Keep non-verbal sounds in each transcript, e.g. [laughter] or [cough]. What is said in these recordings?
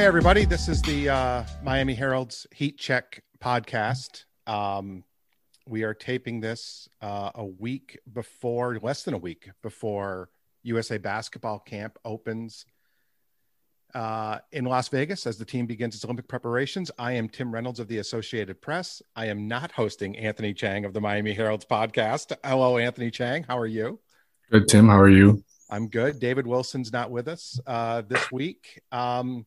Hey, everybody. This is the uh, Miami Herald's Heat Check podcast. Um, we are taping this uh, a week before, less than a week before USA basketball camp opens uh, in Las Vegas as the team begins its Olympic preparations. I am Tim Reynolds of the Associated Press. I am not hosting Anthony Chang of the Miami Herald's podcast. Hello, Anthony Chang. How are you? Good, Tim. How are you? I'm good. David Wilson's not with us uh, this week. Um,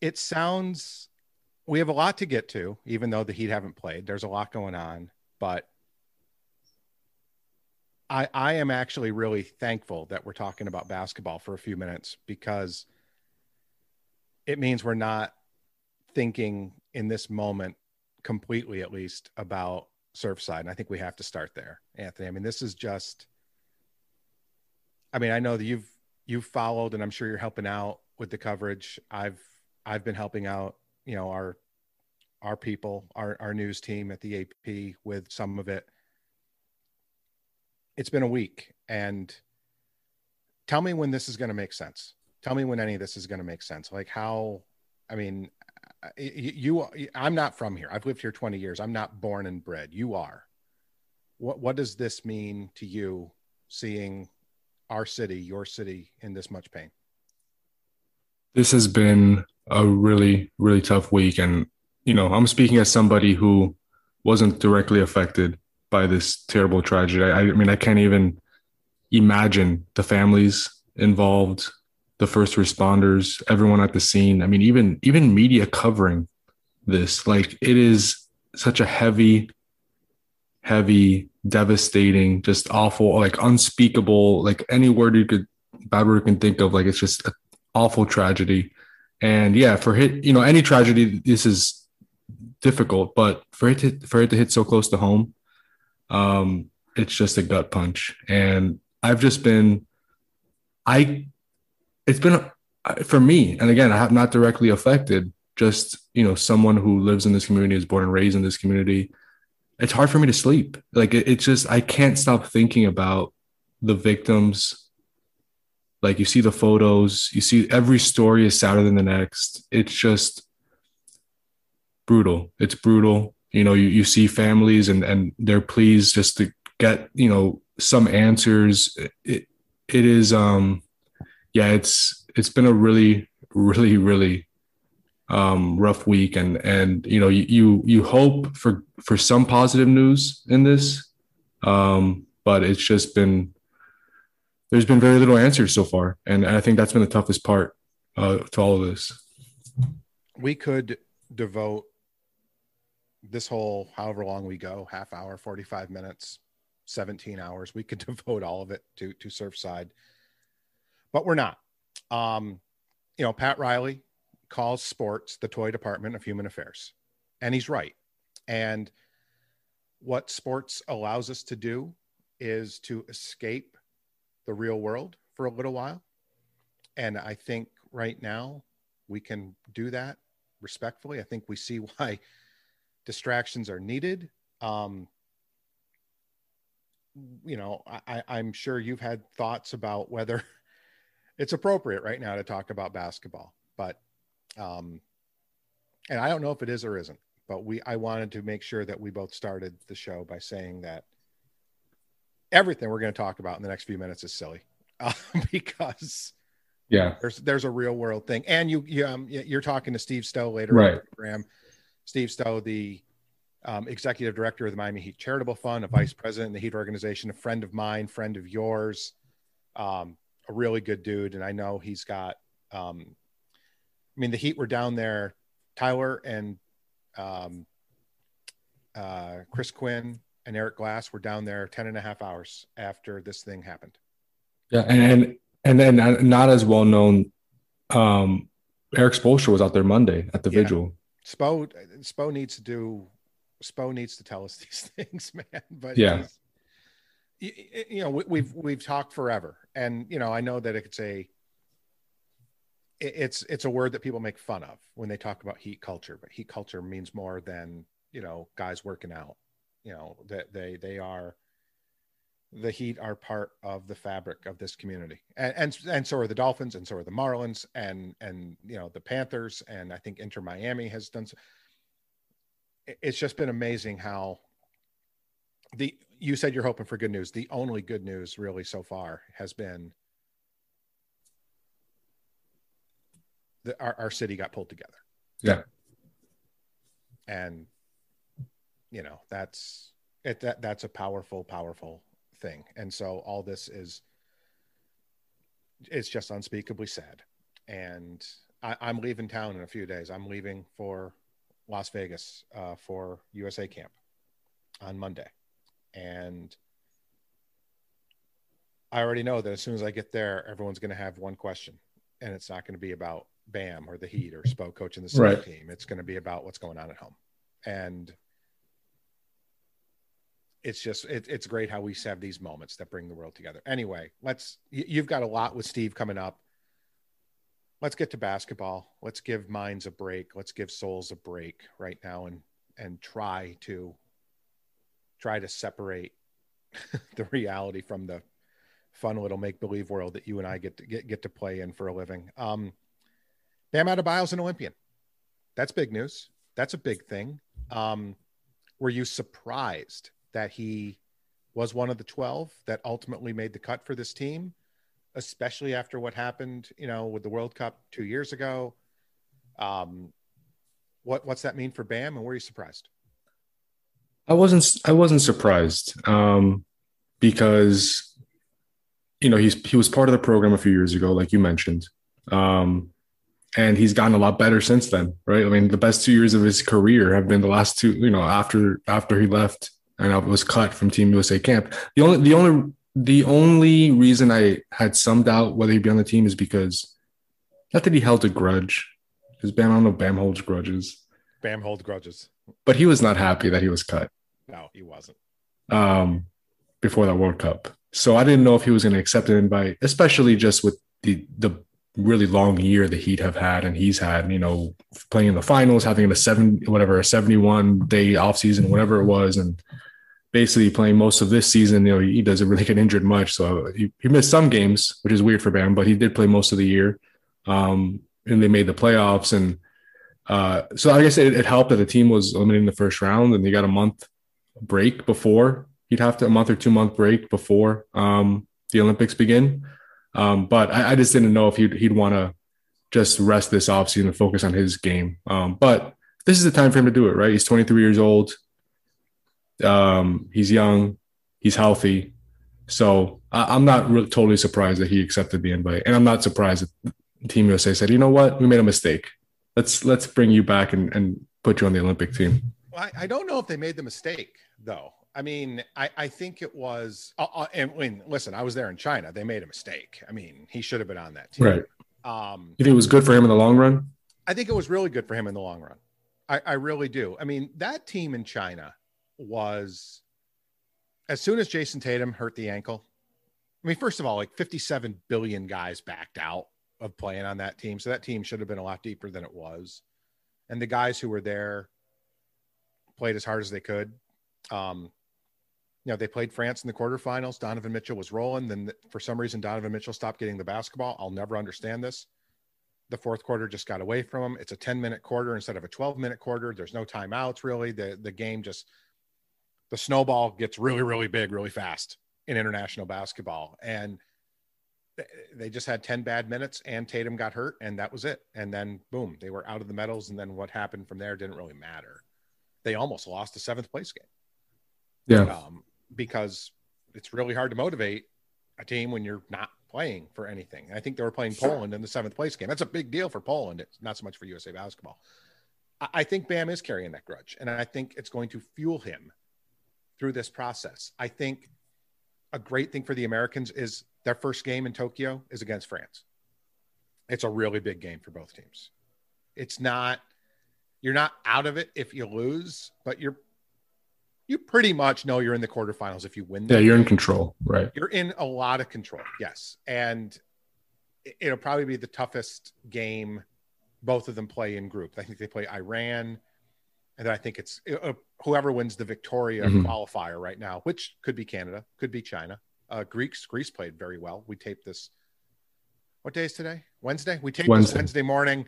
it sounds we have a lot to get to, even though the Heat haven't played. There's a lot going on, but I I am actually really thankful that we're talking about basketball for a few minutes because it means we're not thinking in this moment completely at least about Surfside. And I think we have to start there, Anthony. I mean, this is just I mean, I know that you've you've followed and I'm sure you're helping out with the coverage. I've I've been helping out, you know, our our people, our our news team at the AP with some of it. It's been a week, and tell me when this is going to make sense. Tell me when any of this is going to make sense. Like how, I mean, you, I'm not from here. I've lived here 20 years. I'm not born and bred. You are. What what does this mean to you? Seeing our city, your city, in this much pain. This has been a really, really tough week. And, you know, I'm speaking as somebody who wasn't directly affected by this terrible tragedy. I, I mean, I can't even imagine the families involved, the first responders, everyone at the scene. I mean, even even media covering this. Like it is such a heavy, heavy, devastating, just awful, like unspeakable, like any word you could bad word you can think of. Like it's just an awful tragedy. And yeah, for hit, you know, any tragedy, this is difficult, but for it to, for it to hit so close to home, um, it's just a gut punch. And I've just been, I, it's been for me, and again, I have not directly affected, just, you know, someone who lives in this community, is born and raised in this community. It's hard for me to sleep. Like it, it's just, I can't stop thinking about the victims like you see the photos, you see every story is sadder than the next. It's just brutal. It's brutal. You know, you, you see families and, and they're pleased just to get, you know, some answers. It, it is, um, yeah, it's, it's been a really, really, really, um, rough week. And, and, you know, you, you, you hope for, for some positive news in this. Um, but it's just been, there's been very little answers so far, and I think that's been the toughest part uh, to all of this. We could devote this whole however long we go half hour 45 minutes 17 hours we could [laughs] devote all of it to to surfside. But we're not. Um you know pat riley calls sports the toy department of human affairs and he's right. And what sports allows us to do is to escape the real world for a little while. And I think right now we can do that respectfully. I think we see [laughs] why distractions are needed. Um, you know, I, I'm sure you've had thoughts about whether [laughs] it's appropriate right now to talk about basketball, but, um, and I don't know if it is or isn't, but we, I wanted to make sure that we both started the show by saying that everything we're going to talk about in the next few minutes is silly [laughs] uh, because yeah, there's there's a real world thing, and you you um you're talking to Steve Stowe later right. program. Steve Stowe, the um, executive director of the Miami Heat Charitable Fund, a vice president in the Heat organization, a friend of mine, friend of yours, um, a really good dude, and I know he's got. Um, I mean, the Heat were down there. Tyler and um, uh, Chris Quinn and Eric Glass were down there 10 and a half hours after this thing happened. Yeah. And, and, and then not as well known. Um, Erik Spoelstra was out there Monday at the yeah. vigil. Spo, Spo needs to do, Spo needs to tell us [laughs] these things, man. But yeah, you know, we, we've, we've talked forever and, you know, I know that it's a, it's, it's a word that people make fun of when they talk about heat culture, but heat culture means more than, you know, guys working out you know that they they are the Heat are part of the fabric of this community, and and and so are the Dolphins, and so are the Marlins, and and you know the Panthers, and I think Inter Miami has done. So, it's just been amazing how the you said you're hoping for good news. The only good news really so far has been that our, our city got pulled together. Yeah. And you know, that's it that that's a powerful, powerful thing. And so all this is it's just unspeakably sad. And I, am leaving town in a few days. I'm leaving for Las Vegas uh, for USA camp on Monday. And I already know that as soon as I get there, everyone's going to have one question, and it's not going to be about Bam or the Heat or Spo coaching the same right. team. It's going to be about what's going on at home, and it's just it, it's great how we have these moments that bring the world together. Anyway, let's you've got a lot with Steve coming up. Let's get to basketball. Let's give minds a break. Let's give souls a break right now, and and try to try to separate [laughs] the reality from the fun little make believe world that you and I get to get, get to play in for a living. Um, Bam Adebayo's an Olympian. That's big news. That's a big thing. Um, were you surprised that he was one of the 12 that ultimately made the cut for this team, especially after what happened, you know, with the World Cup two years ago? Um, what what's that mean for Bam, and were you surprised? I wasn't. I wasn't surprised um, because you know he's he was part of the program a few years ago, like you mentioned. Um, and he's gotten a lot better since then, right? I mean, the best two years of his career have been the last two, you know, after after he left and I was cut from Team USA camp. The only the only the only reason I had some doubt whether he'd be on the team is because not that he held a grudge, because Bam, I don't know, Bam holds grudges. Bam holds grudges, but he was not happy that he was cut. No, he wasn't. Um, before that World Cup, so I didn't know if he was going to accept an invite, especially just with the the really long year the Heat have had and he's had, you know, playing in the finals, having a seven, whatever, a 71 day off season, whatever it was. And basically playing most of this season, you know, he doesn't really get injured much. So he, he missed some games, which is weird for Bam, but he did play most of the year. Um, and they made the playoffs. And uh, so I guess it, it helped that the team was eliminated in the first round and they got a month break before he'd have to a month or two month break before um, the Olympics begin. Um, but I, I, just didn't know if he'd, he'd want to just rest this offseason and focus on his game. Um, but this is the time for him to do it, right? He's 23 years old. Um, he's young. He's healthy. So I, am not really totally surprised that he accepted the invite, and I'm not surprised that Team USA said, "You know what? We made a mistake. Let's let's bring you back and, and put you on the Olympic team." I, I don't know if they made the mistake though. I mean, I, I think it was, uh, uh, and listen, I was there in China. They made a mistake. I mean, he should have been on that team. Right. Um, you think it was good for him in the long run? I think it was really good for him in the long run. I, I really do. I mean, that team in China was, as soon as Jayson Tatum hurt the ankle, I mean, first of all, like 57 billion guys backed out of playing on that team. So that team should have been a lot deeper than it was. And the guys who were there played as hard as they could. Um, you know, they played France in the quarterfinals. Donovan Mitchell was rolling. Then for some reason, Donovan Mitchell stopped getting the basketball. I'll never understand this. The fourth quarter just got away from him. It's a 10 minute quarter instead of a 12 minute quarter. There's no timeouts really. The the game just the snowball gets really, really big, really fast in international basketball. And they just had 10 bad minutes and Tatum got hurt and that was it. And then boom, they were out of the medals. And then what happened from there didn't really matter. They almost lost the seventh place game. Yeah. Um, because it's really hard to motivate a team when you're not playing for anything. I think they were playing Poland in the seventh place game. That's a big deal for Poland. It's not so much for USA basketball. I think Bam is carrying that grudge, and I think it's going to fuel him through this process. I think a great thing for the Americans is their first game in Tokyo is against France. It's a really big game for both teams. It's not, you're not out of it if you lose, but you're you pretty much know you're in the quarterfinals if you win. Yeah, you're in control, right? You're in a lot of control, yes, and it'll probably be the toughest game both of them play in group. I think they play Iran, and then I think it's uh, whoever wins the Victoria mm-hmm. qualifier right now, which could be Canada, could be China. Uh, Greeks Greece played very well. We taped this. What day is today? Wednesday. We taped Wednesday. this Wednesday morning.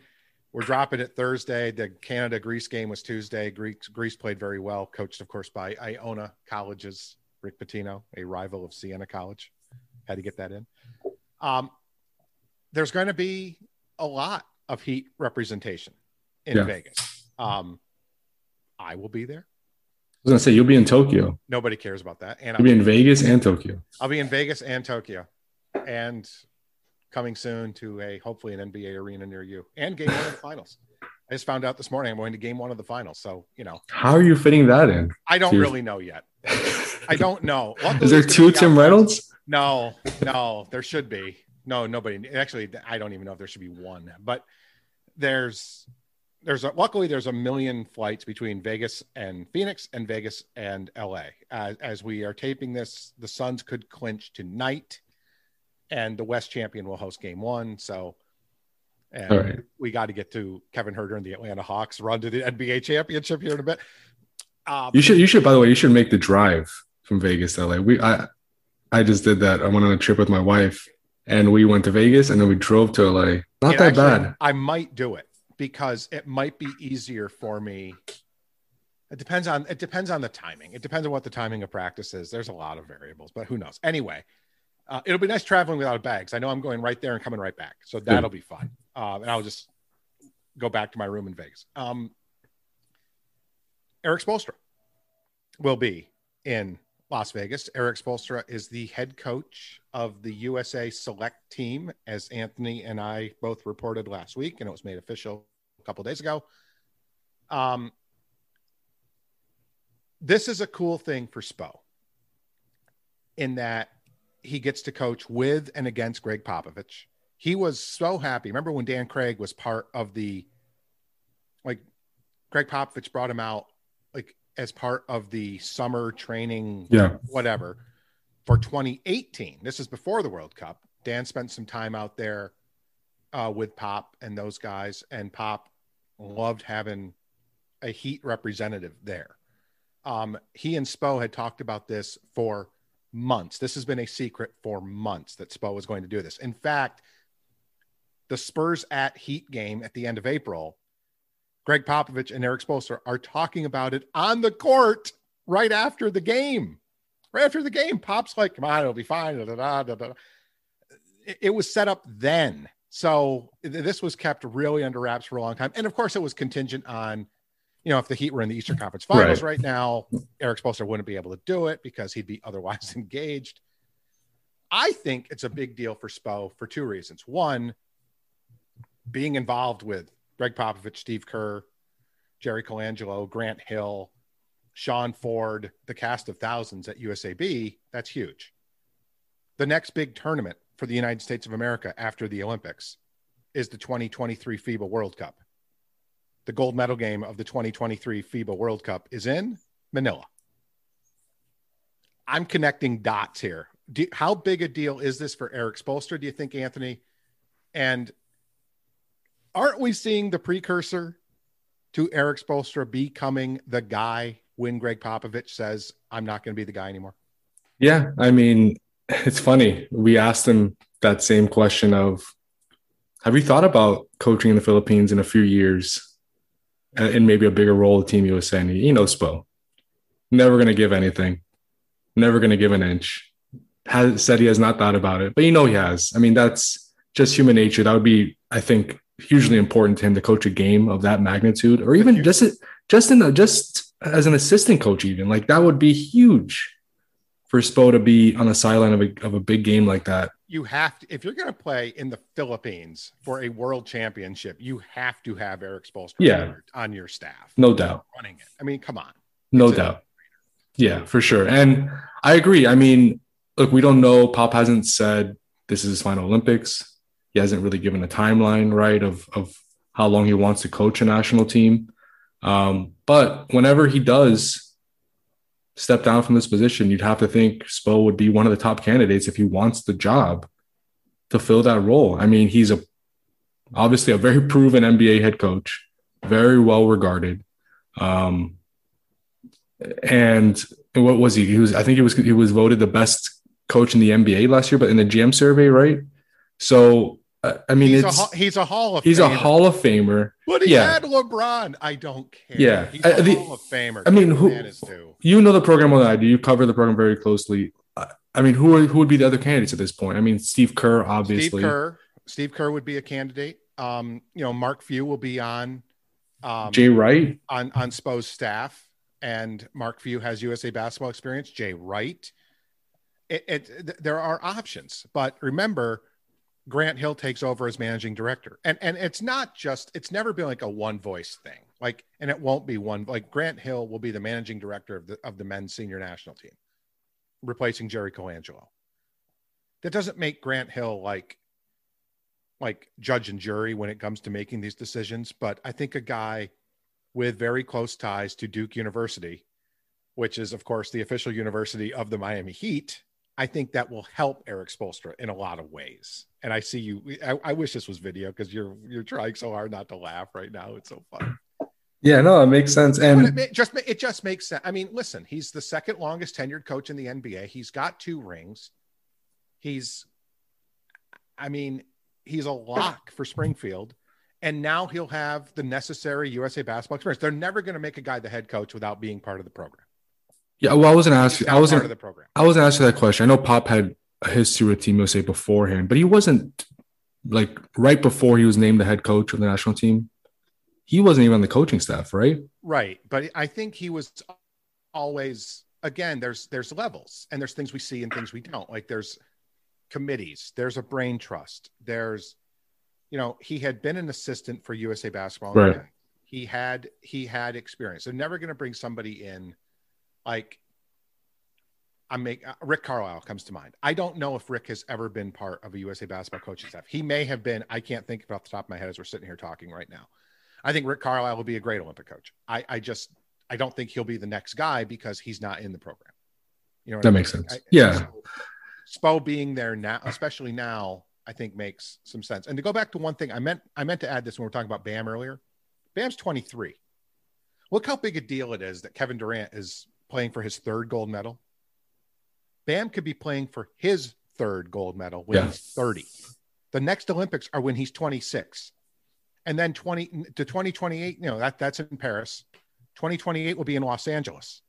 We're dropping it Thursday. The Canada Greece game was Tuesday. Greece Greece played very well, coached of course by Iona College's Rick Pitino, a rival of Siena College. Had to get that in. Um, there's going to be a lot of Heat representation in Yeah. Vegas. Um, I will be there. I was gonna say you'll be in Tokyo. Nobody cares about that. And I'll be in Vegas and Tokyo. I'll be in Vegas and Tokyo, and coming soon to a hopefully an NBA arena near you and game one of the [laughs] finals. I just found out this morning I'm going to game one of the finals. So you know, How are you fitting that in? I don't Seriously. really know yet. I don't know. Luckily, Is there two Tim Reynolds? No, no, there should be. No, nobody. Actually, I don't even know if there should be one. But there's there's a, luckily there's a million flights between Vegas and Phoenix and Vegas and LA. As, as we are taping this, the Suns could clinch tonight, and the West champion will host Game One. So, and All right. we got to get to Kevin Huerter and the Atlanta Hawks run to the NBA championship here in a bit. Um, You should. You should. By the way, you should make the drive from Vegas to LA. We. I. I just did that. I went on a trip with my wife, and we went to Vegas, and then we drove to LA. Not that actually- bad. I might do it because it might be easier for me. It depends on it depends on the timing. It depends on what the timing of practice is. There's a lot of variables, but who knows? Anyway, uh, it'll be nice traveling without bags. I know I'm going right there and coming right back, so that'll be fun. Um, and I'll just go back to my room in Vegas. Um, Erik Spoelstra will be in Las Vegas. Erik Spoelstra is the head coach of the USA Select team, as Anthony and I both reported last week, and it was made official a couple days ago. Um, this is a cool thing for Spo in that he gets to coach with and against Gregg Popovich. He was so happy. Remember when Dan Craig was part of the like Gregg Popovich brought him out like as part of the summer training Yeah. whatever for 2018 this is before the world cup dan spent some time out there uh, with pop and those guys and pop loved having a heat representative there. Um, he and spo had talked about this for months. This has been a secret for months that spo was going to do this. In fact the spurs at heat game at the end of april greg popovich and eric Spoelstra are talking about it on the court right after the game. Right after the game, Pop's like, come on, it'll be fine. it was set up then. So th- this was kept really under wraps for a long time. And of course, it was contingent on, you know, if the Heat were in the Eastern Conference Finals right, now, Erik Spoelstra wouldn't be able to do it because he'd be otherwise [laughs] engaged. I think it's a big deal for Spo for two reasons. One, being involved with Gregg Popovich, Steve Kerr, Jerry Colangelo, Grant Hill, Sean Ford, the cast of thousands at USAB, that's huge. The next big tournament for the United States of America after the Olympics is the 2023 FIBA World Cup. The gold medal game of the 2023 FIBA World Cup is in Manila. I'm connecting dots here. Do, how big a deal is this for Erik Spoelstra, do you think, Anthony? And aren't we seeing the precursor to Erik Spoelstra becoming the guy when Gregg Popovich says, I'm not going to be the guy anymore? Yeah, I mean, it's funny. We asked him that same question of, have you thought about coaching in the Philippines in a few years uh, in maybe a bigger role Team USA? And he, he knows Spo. Never going to give anything. Never going to give an inch. Has said he has not thought about it, but you know he has. I mean, that's just human nature. That would be, I think, hugely important to him to coach a game of that magnitude, or even just just in a, just as an assistant coach, even like that would be huge for Spo to be on the sideline of a, of a big game like that. You have to, if you're going to play in the Philippines for a world championship, you have to have Erik Spoelstra Yeah. on, your, staff. No doubt. Running it. I mean, come on. No It's doubt. Yeah, for sure. And I agree. I mean, look, we don't know. Pop hasn't said this is his final Olympics. He hasn't really given a timeline, right, of of how long he wants to coach a national team. Um, but whenever he does step down from this position, you'd have to think Spo would be one of the top candidates if he wants the job to fill that role. I mean, he's a obviously a very proven NBA head coach, very well regarded. Um, and what was he? He was, I think he was, he was voted the best coach in the NBA last year, but in the GM survey, right? So I mean, he's it's a, he's a Hall of he's Famer. a Hall of Famer. But he yeah. had LeBron. I don't care. Yeah. he's a the- Hall of Famer. I mean, who-. You know the program more than I do. You cover the program very closely. I- I mean, who are, who would be the other candidates at this point? I mean, Steve Kerr, obviously. Steve Kerr. Steve Kerr would be a candidate. Um, you know, Mark Few will be on um, Jay Wright. on on Spo's staff, and Mark Few has USA basketball experience. Jay Wright. It, it th- there are options, but remember, Grant Hill takes over as managing director, and and it's not just it's never been like a one voice thing. Like, and it won't be one. Like Grant Hill will be the managing director of the of the men's senior national team, replacing Jerry Colangelo. That doesn't make Grant Hill like like judge and jury when it comes to making these decisions, but I think a guy with very close ties to Duke University, which is, of course, the official university of the Miami Heat. I think that will help Erik Spoelstra in a lot of ways. And I see you. I, I wish this was video because you're you're trying so hard not to laugh right now. It's so fun. Yeah, no, it makes sense. But it And just it just makes sense. I mean, listen, he's the second longest tenured coach in the NBA. He's got two rings. He's, I mean, he's a lock for Springfield, and now he'll have the necessary USA basketball experience. They're never going to make a guy the head coach without being part of the program. Yeah, well, I wasn't asking. I wasn't. part of the program. I wasn't asking that question. I know Pop had a history with Team USA beforehand, but he wasn't like right before he was named the head coach of the national team. He wasn't even on the coaching staff, right? Right, but I think he was always again. There's there's levels, and there's things we see and things we don't. Like there's committees. There's a brain trust. There's, you know, he had been an assistant for USA Basketball. Right. He had he had experience. They're never going to bring somebody in like. I make uh, Rick Carlisle comes to mind. I don't know if Rick has ever been part of a USA basketball coaching staff. He may have been. I can't think off the top of my head as we're sitting here talking right now. I think Rick Carlisle will be a great Olympic coach. I, I just I don't think he'll be the next guy because he's not in the program. You know what That I makes sense. I- Yeah. so Spo being there now, especially now, I think makes some sense. And to go back to one thing, I meant I meant to add this when we were talking about Bam earlier. Bam's 23. Look how big a deal it is that Kevin Durant is playing for his third gold medal. Bam could be playing for his third gold medal when Yeah. he's 30. The next Olympics are when he's 26. And then 20 to 2028, you know, that that's in Paris. 2028 will be in Los Angeles.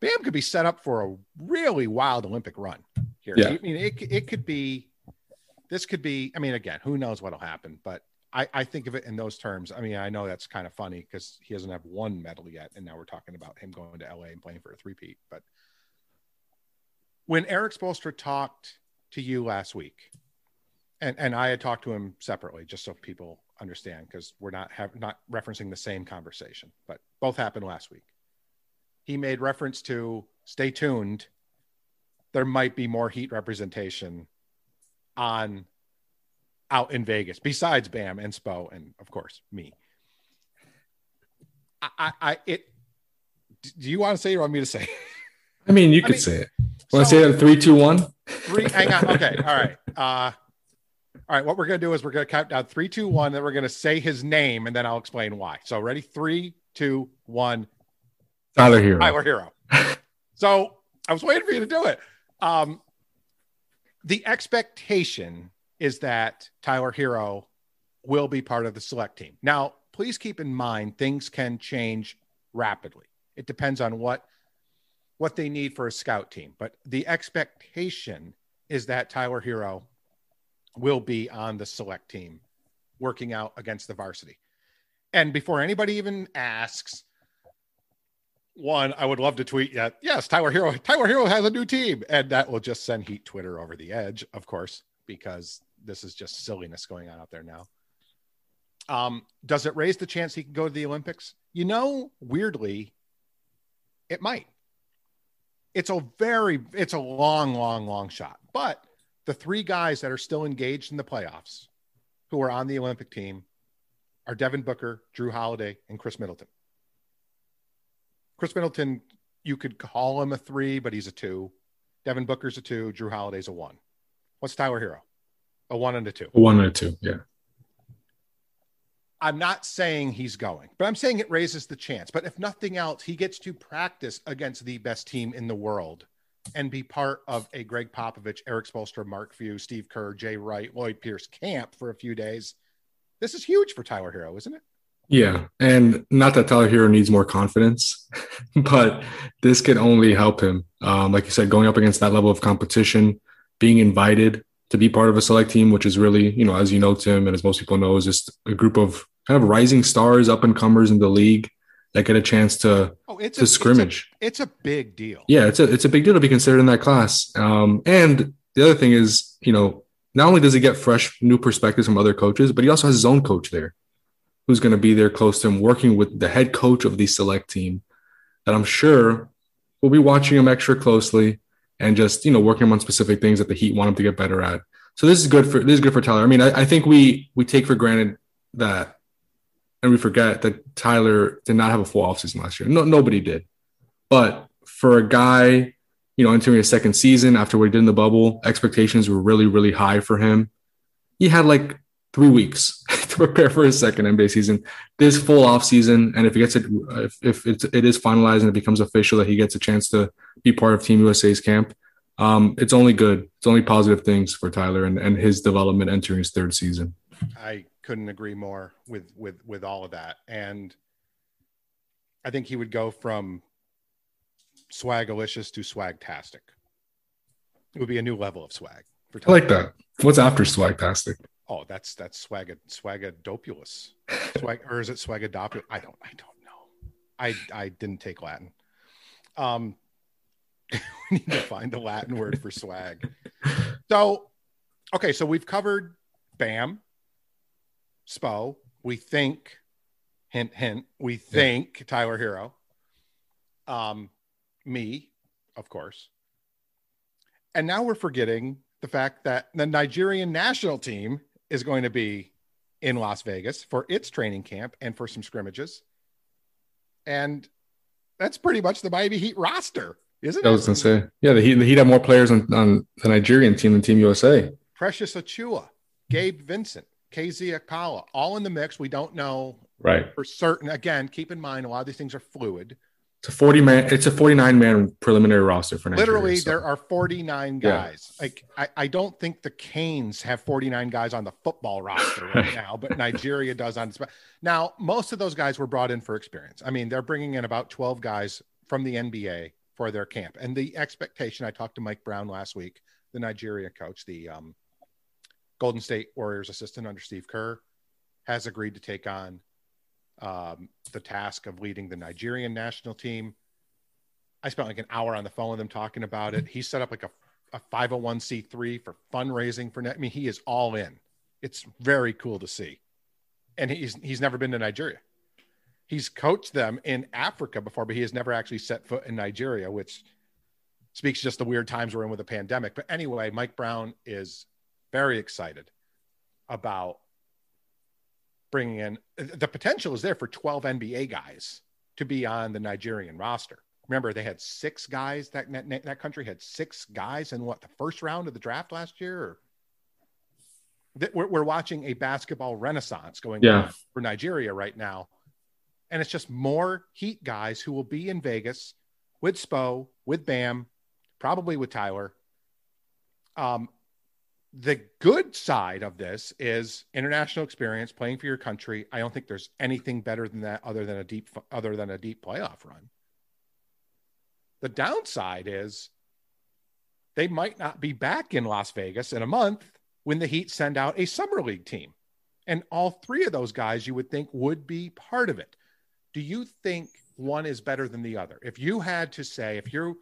Bam could be set up for a really wild Olympic run here. Yeah. I mean, it, it could be, this could be, I mean, again, who knows what'll happen, but I, I think of it in those terms. I mean, I know that's kind of funny because he doesn't have one medal yet. And now we're talking about him going to LA and playing for a three-peat. But when Erik Spoelstra talked to you last week, and, and I had talked to him separately, just so people understand, because we're not have not referencing the same conversation, but both happened last week. He made reference to stay tuned. There might be more heat representation on out in Vegas, besides Bam and Spo, and of course me. I, I, I it. Do you want to say? Or you want me to say? I mean, you I could mean, say it. Want to so- say that three, two, one? Three. Hang on. Okay. All right. Uh, all right. What we're gonna do is we're gonna count down three, two, one. Then we're gonna say his name, and then I'll explain why. So ready? Three, two, one. Tyler Herro. Tyler Herro. [laughs] so I was waiting for you to do it. Um, the expectation is that Tyler Herro will be part of the select team. Now, please keep in mind things can change rapidly. It depends on what what they need for a scout team, but the expectation is that Tyler Herro will be on the select team working out against the varsity. And before anybody even asks, one, I would love to tweet yet. Yes, Tyler Herro. Tyler Herro has a new team, and that will just send Heat Twitter over the edge, of course, because this is just silliness going on out there now. Um, does it raise the chance he can go to the Olympics? You know, weirdly, it might. It's a very, it's a long, long, long shot. But the three guys that are still engaged in the playoffs, who are on the Olympic team, are Devin Booker, Jrue Holiday, and Khris Middleton. Khris Middleton, you could call him a three, but he's a two. Devin Booker's a two. Jrue Holiday's a one. What's Tyler Herro? A one and a two. One and a two. Yeah. I'm not saying he's going, but I'm saying it raises the chance. But if nothing else, he gets to practice against the best team in the world and be part of a Gregg Popovich, Erik Spoelstra, Mark Few, Steve Kerr, Jay Wright, Lloyd Pierce camp for a few days. This is huge for Tyler Herro, isn't it? Yeah. And not that Tyler Herro needs more confidence, [laughs] but this can only help him. Um, like you said, going up against that level of competition, being invited to be part of a select team, which is really, you know, as you know, Tim, and as most people know, is just a group of kind of rising stars, up and comers in the league that get a chance to oh, it's to a, scrimmage. It's a, it's a, big deal. Yeah, it's a it's a big deal to be considered in that class. Um, and the other thing is, you know, not only does he get fresh new perspectives from other coaches, but he also has his own coach there, who's going to be there close to him, working with the head coach of the select team, that I'm sure will be watching him extra closely and just you know working on specific things that the Heat want him to get better at. So this is good for this is good for Tyler. I mean, I, I think we we take for granted that and we forget that Tyler did not have a full offseason last year. No, nobody did. But for a guy, you know, entering a second season after what he did in the bubble, expectations were really, really high for him. He had like three weeks [laughs] to prepare for his second NBA season. This full off season, and if he gets it, if, if it's, it is finalized and it becomes official that he gets a chance to be part of Team USA's camp, um, it's only good. It's only positive things for Tyler and, and his development entering his third season. I couldn't agree more with with with all of that. And i think he would go from swagalicious to swagtastic. It would be a new level of swag for Tyler. i like that. What's after swagtastic? Oh that's that's swag swagadopulous. Swag or is it swagadopulous? I don't i don't know. I i didn't take latin. Um [laughs] we need to find the latin word for swag so okay so we've covered bam Spo. We think, hint, hint, we think yeah. Tyler Herro. Um, me, of course. And now we're forgetting the fact that the Nigerian national team is going to be in Las Vegas for its training camp and for some scrimmages. And that's pretty much the Miami Heat roster, isn't it? I was going to say, yeah, the Heat, the Heat have more players on, on the Nigerian team than Team USA. Precious Achiuwa, Gabe Vincent, KZ Okpala, all in the mix. We don't know right for certain. Again, keep in mind a lot of these things are fluid. It's a 40 man, it's a 49 man preliminary roster for Nigeria. Literally, so. there are 49 guys. Yeah. Like I, I don't think the Canes have 49 guys on the football roster right [laughs] now, but Nigeria does on now. Most of those guys were brought in for experience. I mean, they're bringing in about 12 guys from the NBA for their camp. And the expectation, I talked to Mike Brown last week, the Nigeria coach, the um, Golden State Warriors assistant under Steve Kerr, has agreed to take on um, the task of leading the Nigerian national team. I spent like an hour on the phone with him talking about it. He set up like a, a 501c3 for fundraising for net. I mean, he is all in. It's very cool to see. And he's he's never been to Nigeria. He's coached them in Africa before, but he has never actually set foot in Nigeria, which speaks just the weird times we're in with the pandemic. But anyway, Mike Brown is very excited about bringing in the potential is there for 12 NBA guys to be on the Nigerian roster. Remember, they had six guys that that, country had six guys in what the first round of the draft last year. We're, we're watching a basketball renaissance going yeah. on for Nigeria right now, and it's just more Heat guys who will be in Vegas with Spo, with Bam, probably with Tyler, um, the good side of this is international experience playing for your country. I don't think there's anything better than that other than a deep other than a deep playoff run. The downside is they might not be back in las vegas in a month when the heat send out a summer league team. And all three of those guys you would think would be part of it do you think one is better than the other if you had to say if you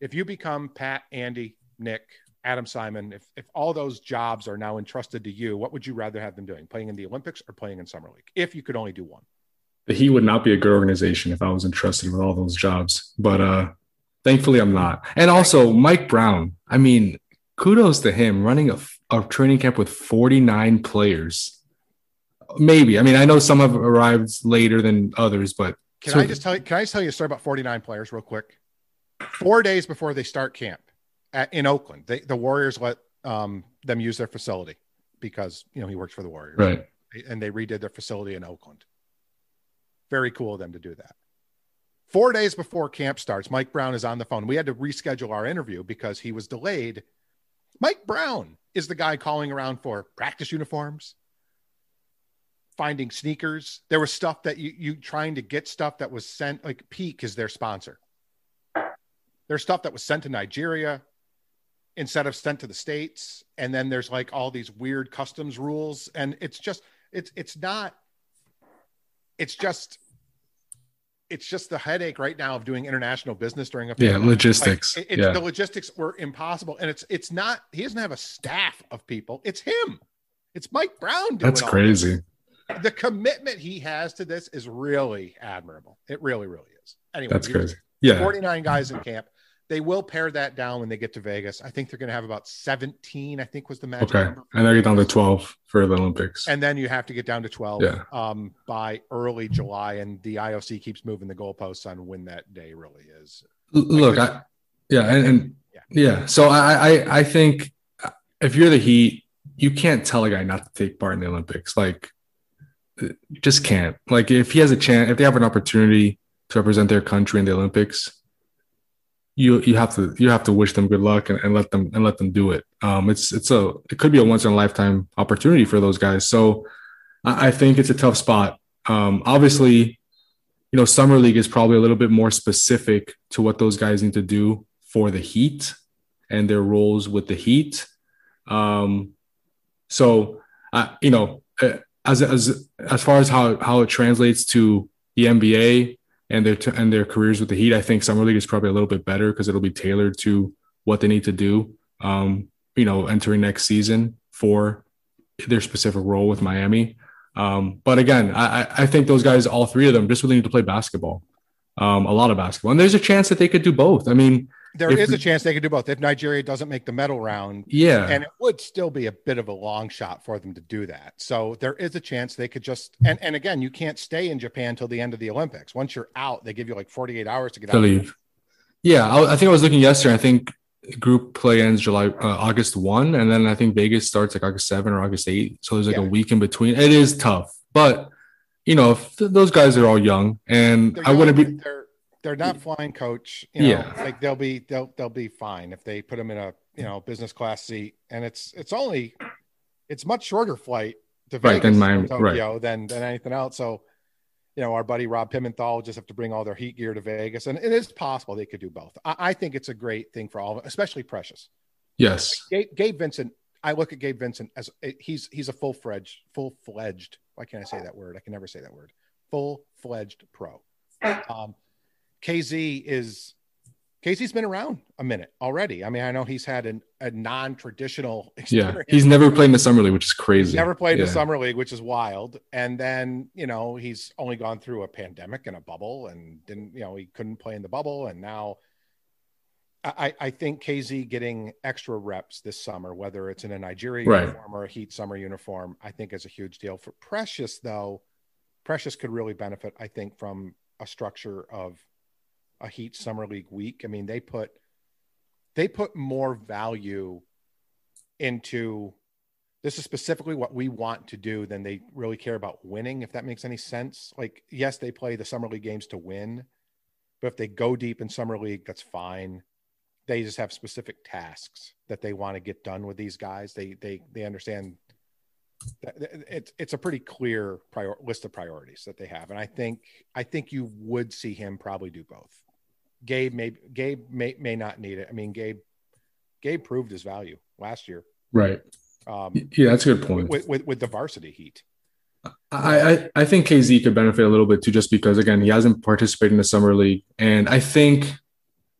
if you become pat andy nick Adam Simon, if, if all those jobs are now entrusted to you, what would you rather have them doing? Playing in the Olympics or playing in Summer League? If you could only do one. The Heat would not be a good organization if I was entrusted with all those jobs. But uh thankfully I'm not. And also Mike Brown. I mean, kudos to him running a, a training camp with 49 players. Maybe. I mean, I know some have arrived later than others, but can I just tell you can I just tell you a story about 49 players real quick? Four days before they start camp, at, in Oakland. They, the Warriors let um, them use their facility because you know he works for the Warriors, right? And they redid their facility in Oakland. Very cool of them to do that. Four days before camp starts, Mike Brown is on the phone. We had to reschedule our interview because he was delayed. Mike Brown is the guy calling around for practice uniforms, finding sneakers. There was stuff that you you trying to get stuff that was sent like Peak is their sponsor. There's stuff that was sent to Nigeria instead of sent to the states. And then there's like all these weird customs rules. And it's just it's it's not it's just it's just the headache right now of doing international business during a yeah logistics like, it, yeah. the logistics were impossible. And it's it's not he doesn't have a staff of people. It's him. It's mike brown that's crazy the commitment he has to this is really admirable it really really is anyway that's crazy yeah 49 guys in camp they will pare that down when they get to Vegas. I think they're going to have about 17, I think was the magic okay. number. And they get down to 12 for the Olympics. And then you have to get down to 12 yeah. um, by early July. And the IOC keeps moving the goalposts on when that day really is. Look, I, yeah. And, and yeah. yeah. So I, I, I think if you're the Heat, you can't tell a guy not to take part in the Olympics. Like, just can't. Like, if he has a chance, if they have an opportunity to represent their country in the Olympics, you you have to you have to wish them good luck and, and let them and let them do it. Um, it's it's a it could be a once in a lifetime opportunity for those guys. So I, I think it's a tough spot. Um, obviously, you know, summer league is probably a little bit more specific to what those guys need to do for the Heat and their roles with the Heat. Um, so I, you know, uh, as as as far as how how it translates to the NBA, and their and their careers with the Heat, I think summer league is probably a little bit better because it'll be tailored to what they need to do. Um, you know, entering next season for their specific role with Miami. Um, but again, I, I think those guys, all three of them, just really need to play basketball, um, a lot of basketball, and there's a chance that they could do both. I mean, there if, is a chance they could do both if Nigeria doesn't make the medal round. Yeah. And it would still be a bit of a long shot for them to do that. So there is a chance they could just and, and again, you can't stay in Japan till the end of the Olympics. Once you're out, they give you like 48 hours to get to out. leave. Yeah, I, I, think I was looking yesterday. I think group play ends July uh, August 1 and then I think Vegas starts like August 7 or August 8. So there's like yeah. a week in between. It is tough. But you know, if th- those guys are all young and I wouldn't be they're not flying coach. You know, yeah, like they'll be they'll they'll be fine if they put them in a you know business class seat, and it's it's only it's much shorter flight to right, Vegas, than Tokyo right. than than anything else. So, you know, our buddy Rob Pimentel will just have to bring all their heat gear to Vegas, and it is possible they could do both. I, I think it's a great thing for all of them, especially Precious. Yes, like Gabe, Gabe Vincent. I look at Gabe Vincent as he's he's a full fledged full fledged. Why can't I say that word? I can never say that word. Full fledged pro. Um, KZ is KZ's been around a minute already. I mean, I know he's had an, a non-traditional experience. [laughs] Yeah, he's never played in the summer league, which is crazy. He's never played yeah. in the summer league, which is wild. And then you know he's only gone through a pandemic and a bubble, and didn't you know he couldn't play in the bubble, and now. I, I think KZ getting extra reps this summer, whether it's in a Nigeria right. uniform or a Heat summer uniform, I think is a huge deal. For Precious, though, Precious could really benefit, I think, from a structure of a Heat Summer League week. I mean, they put they put more value into this is specifically what we want to do than they really care about winning, if that makes any sense. Like, yes, they play the summer league games to win, but if they go deep in summer league, that's fine. They just have specific tasks that they want to get done with these guys. They they they understand it's it's a pretty clear prior list of priorities that they have, and I think I think you would see him probably do both. Gabe may Gabe may may not need it. I mean, Gabe Gabe proved his value last year. Right. Um, yeah, that's a good point. With, with, with the varsity heat. I, I, I think KZ could benefit a little bit too, just because again he hasn't participated in the summer league, and I think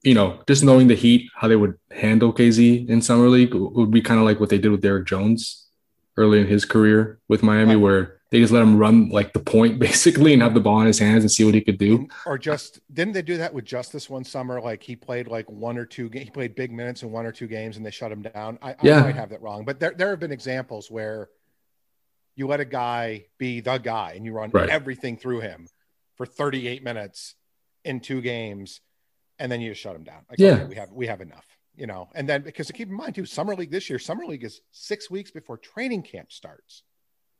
you know just knowing the Heat how they would handle KZ in summer league would be kind of like what they did with Derrick Jones early in his career with Miami, where they just let him run like the point [laughs] basically and have the ball in his hands and see what he could do. Or just didn't they do that with Justise one summer? Like he played like one or two he played big minutes in one or two games and they shut him down. I, yeah. I might have that wrong, but there there have been examples where you let a guy be the guy and you run right. everything through him for 38 minutes in two games and then you just shut him down. Like, yeah, okay, we have we have enough you know, and then because to keep in mind too, summer league this year, summer league is six weeks before training camp starts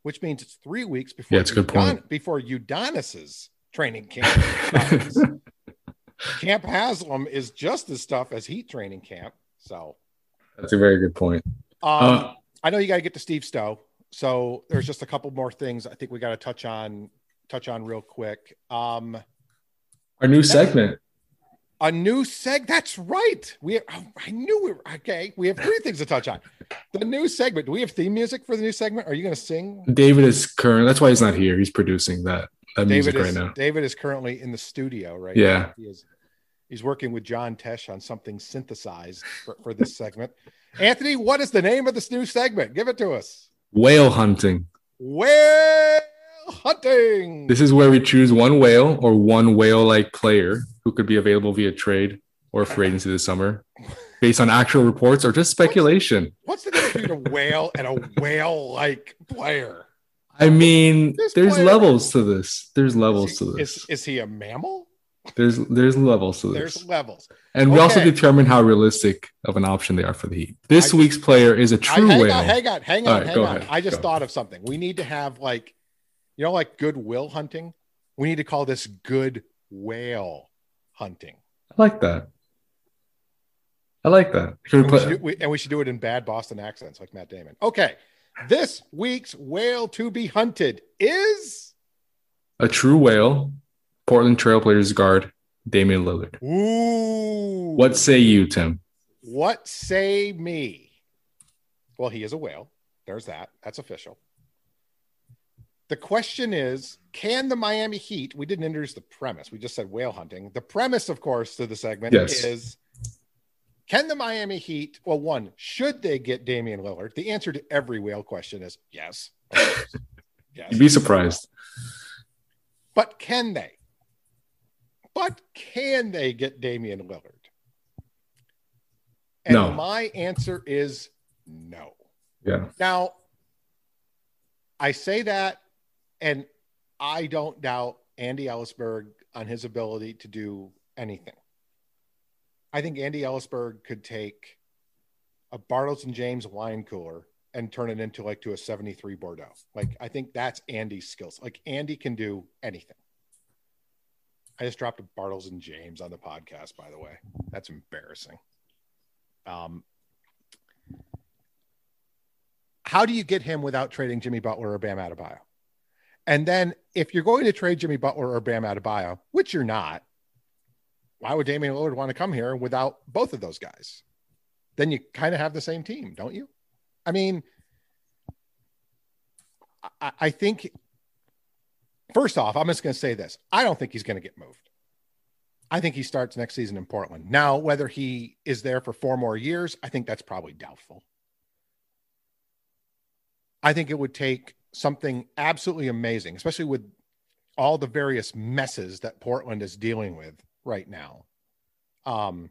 which means it's three weeks before yeah, it's a good point. before Udonis's training camp. [laughs] Camp Haslem is just as tough as Heat training camp. So that's a very good point. Um, uh, I know you got to get to Steve Stowe, so there's just a couple more things I think we got to touch on touch on real quick. Um, our new segment. A new seg. That's right. We. Have, oh, I knew we were okay. We have three things to touch on. The new segment. Do we have theme music for the new segment? Are you going to sing? David is current. That's why he's not here. He's producing that, that David music is, right now. David is currently in the studio right yeah. now. He is. He's working with John Tesh on something synthesized for, for this segment. Anthony, what is the name of this new segment? Give it to us. Whale hunting. Whale hunting. This is where we choose one whale or one whale like player who could be available via trade or free agency this summer based on actual reports or just speculation. What's, what's the difference between a whale and a whale like player? I mean, this there's player, levels to this. There's levels he, to this. Is, is he a mammal? There's there's levels to this. There's levels. And we also determine how realistic of an option they are for the Heat. This I, week's player is a true I, hang whale. On, hang on, hang on, right, hang on. Ahead, I just thought of something. We need to have like, you know, like good will hunting. We need to call this good whale hunting. I like that. I like that. And we, do, we, and we should do it in bad Boston accents like Matt Damon. Okay. This week's whale to be hunted is a true whale Portland Trailblazers guard Damian Lillard. Ooh. What say you, Tim? What say me? Well, he is a whale. There's that. That's official. The question is can the Miami Heat, we didn't introduce the premise, we just said whale hunting. The premise, of course, to the segment yes. is can the Miami Heat, well, one, should they get Damian Lillard? The answer to every whale question is yes. [laughs] yes. You'd be surprised. But can they? But can they get Damian Lillard? And no. my answer is no. Yeah. Now, I say that, and I don't doubt Andy Elisburg on his ability to do anything. I think Andy Elisburg could take a Bartles and Jaymes wine cooler and turn it into like to a 73 Bordeaux. Like I think that's Andy's skills. Like Andy can do anything. I just dropped a Bartles and Jaymes on the podcast, by the way. That's embarrassing. Um, how do you get him without trading Jimmy Butler or Bam Adebayo? And then if you're going to trade Jimmy Butler or Bam Adebayo, which you're not, why would Damian Lillard want to come here without both of those guys? Then you kind of have the same team, don't you? I mean, I, I think First off, I'm just going to say this. I don't think he's going to get moved. I think he starts next season in Portland. Now, whether he is there for four more years, I think that's probably doubtful. I think it would take something absolutely amazing, especially with all the various messes that Portland is dealing with right now. Um,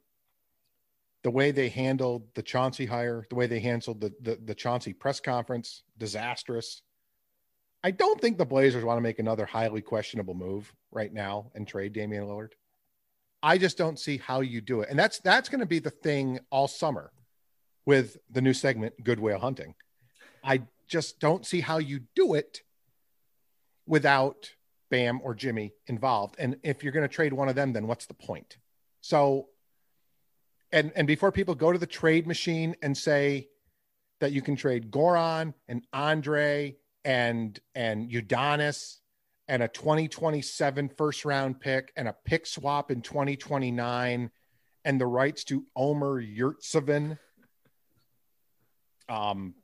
the way they handled the Chauncey hire, the way they handled the, the, the Chauncey press conference, disastrous. I don't think the Blazers want to make another highly questionable move right now and trade Damian Lillard. I just don't see how you do it. And that's that's going to be the thing all summer with the new segment Good Whale Hunting. I just don't see how you do it without Bam or Jimmy involved. And if you're going to trade one of them, then what's the point? So and and before people go to the trade machine and say that you can trade Goran and Andre and and Udonis and a 2027 first round pick and a pick swap in 2029 and the rights to Omer Yurtseven. Um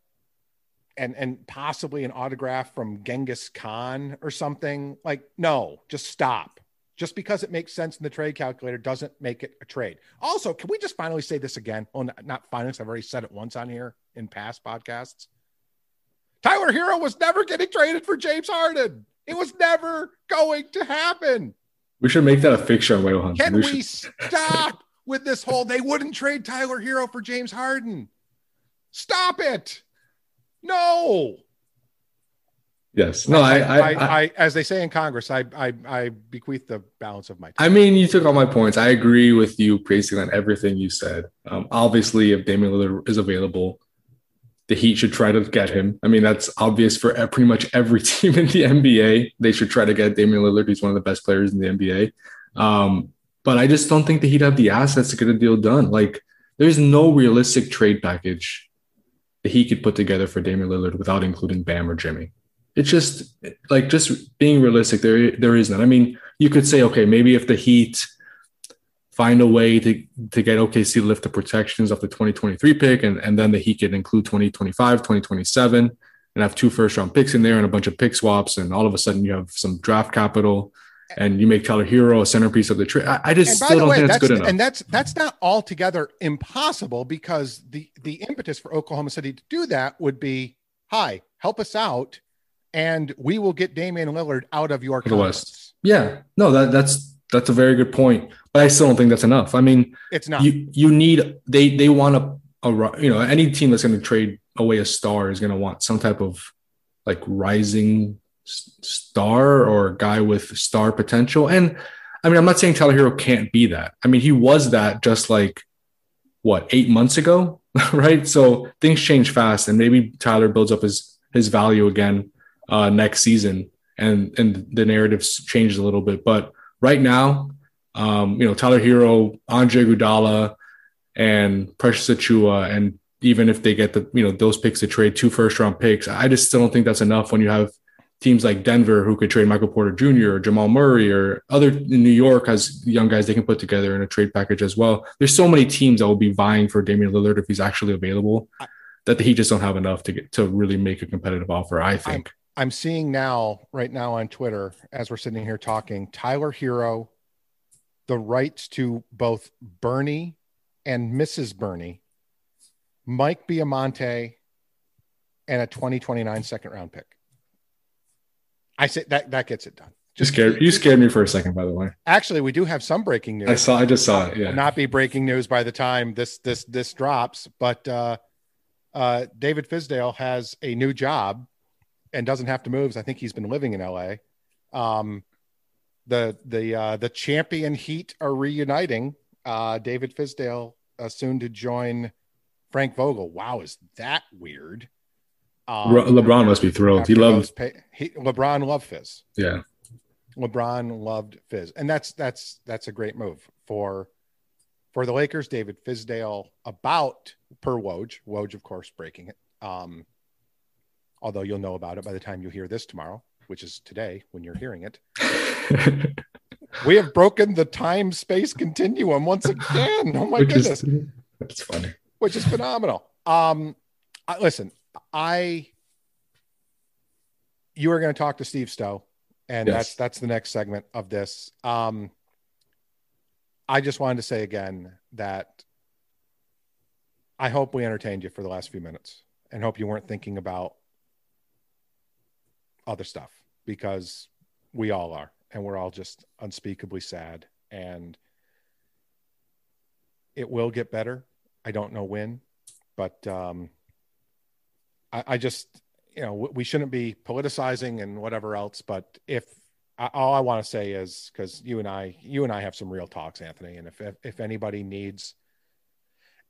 and and possibly an autograph from Genghis Khan or something. Like, no, just stop. Just because it makes sense in the trade calculator doesn't make it a trade. Also, can we just finally say this again? Oh, well, not, not finally, I've already said it once on here in past podcasts. Tyler Herro was never getting traded for James Harden. It was never going to happen. We should make that a fixture on Whale Hunt. Can we, we stop [laughs] with this whole they wouldn't trade Tyler Herro for James Harden? Stop it. No. Yes. No, I I, I, I, as they say in Congress, I, I, I bequeath the balance of my time. I mean, you took all my points. I agree with you basically on everything you said. Um, obviously, if Damian Lillard is available, the Heat should try to get him. I mean, that's obvious for pretty much every [laughs] team in the NBA. They should try to get Damian Lillard. He's one of the best players in the NBA. Um, but I just don't think that he'd have the assets to get a deal done. Like, there's no realistic trade package that he could put together for Damian Lillard without including Bam or Jimmy. It's just like just being realistic. There, there is none. I mean, you could say, okay, maybe if the Heat find a way to to get OKC to lift the protections of the 2023 pick, and and then the Heat could include 2025, 2027, and have two first round picks in there and a bunch of pick swaps, and all of a sudden you have some draft capital and you make Tyler Herro a centerpiece of the trade. I, I, just still don't way, think that's, that's good enough. And that's that's not altogether impossible because the the impetus for Oklahoma City to do that would be, hi, help us out, and we will get Damian Lillard out of your West. Yeah, no, that that's that's a very good point, but I still don't think that's enough. I mean, it's not. You you need they they want a, a you know any team that's going to trade away a star is going to want some type of like rising star or a guy with star potential. And I mean, I'm not saying Tyler Herro can't be that. I mean, he was that just like what eight months ago, [laughs] right? So things change fast, and maybe Tyler builds up his his value again uh, next season, and and the narratives changed a little bit. But right now, um, you know, Tyler Herro, Andre Iguodala, and Precious Achiuwa, and even if they get the you know those picks to trade two first round picks, I just still don't think that's enough when you have teams like Denver who could trade Michael Porter Jr. or Jamal Murray or other in New York has young guys they can put together in a trade package as well. There's so many teams that will be vying for Damian Lillard if he's actually available that he just don't have enough to get to really make a competitive offer. I think. I'm, I'm seeing now, right now on Twitter, as we're sitting here talking, Tyler Herro, the rights to both Burnie and Mrs. Burnie, Mike Biamonte, and a 2029 second round pick. I said that that gets it done. Just you scared you scared me for a second, by the way. Actually, we do have some breaking news. I saw. I just saw it. Yeah, not be breaking news by the time this this this drops. But uh, uh, David Fizdale has a new job and doesn't have to move. I think he's been living in L.A. Um, the the uh, the champion Heat are reuniting. Uh, David Fizdale uh, soon to join Frank Vogel. Wow, is that weird? Um, LeBron must be thrilled. He loves pay, he, LeBron loved Fizz. Yeah, LeBron loved Fizz, and that's that's that's a great move for for the Lakers. David Fizdale about per Woj, Woj of course breaking it. Um, although you'll know about it by the time you hear this tomorrow, which is today when you're hearing it. [laughs] we have broken the time space continuum once again. Oh my which goodness, is, that's funny. Which is phenomenal. Um, I, listen, I you are going to talk to Steve Stowe, and yes. that's that's the next segment of this. Um, I just wanted to say again that I hope we entertained you for the last few minutes, and hope you weren't thinking about other stuff because we all are, and we're all just unspeakably sad, and it will get better. I don't know when, but um, I, I just you know we shouldn't be politicizing and whatever else but if all i want to say is because you and i you and i have some real talks anthony and if, if if anybody needs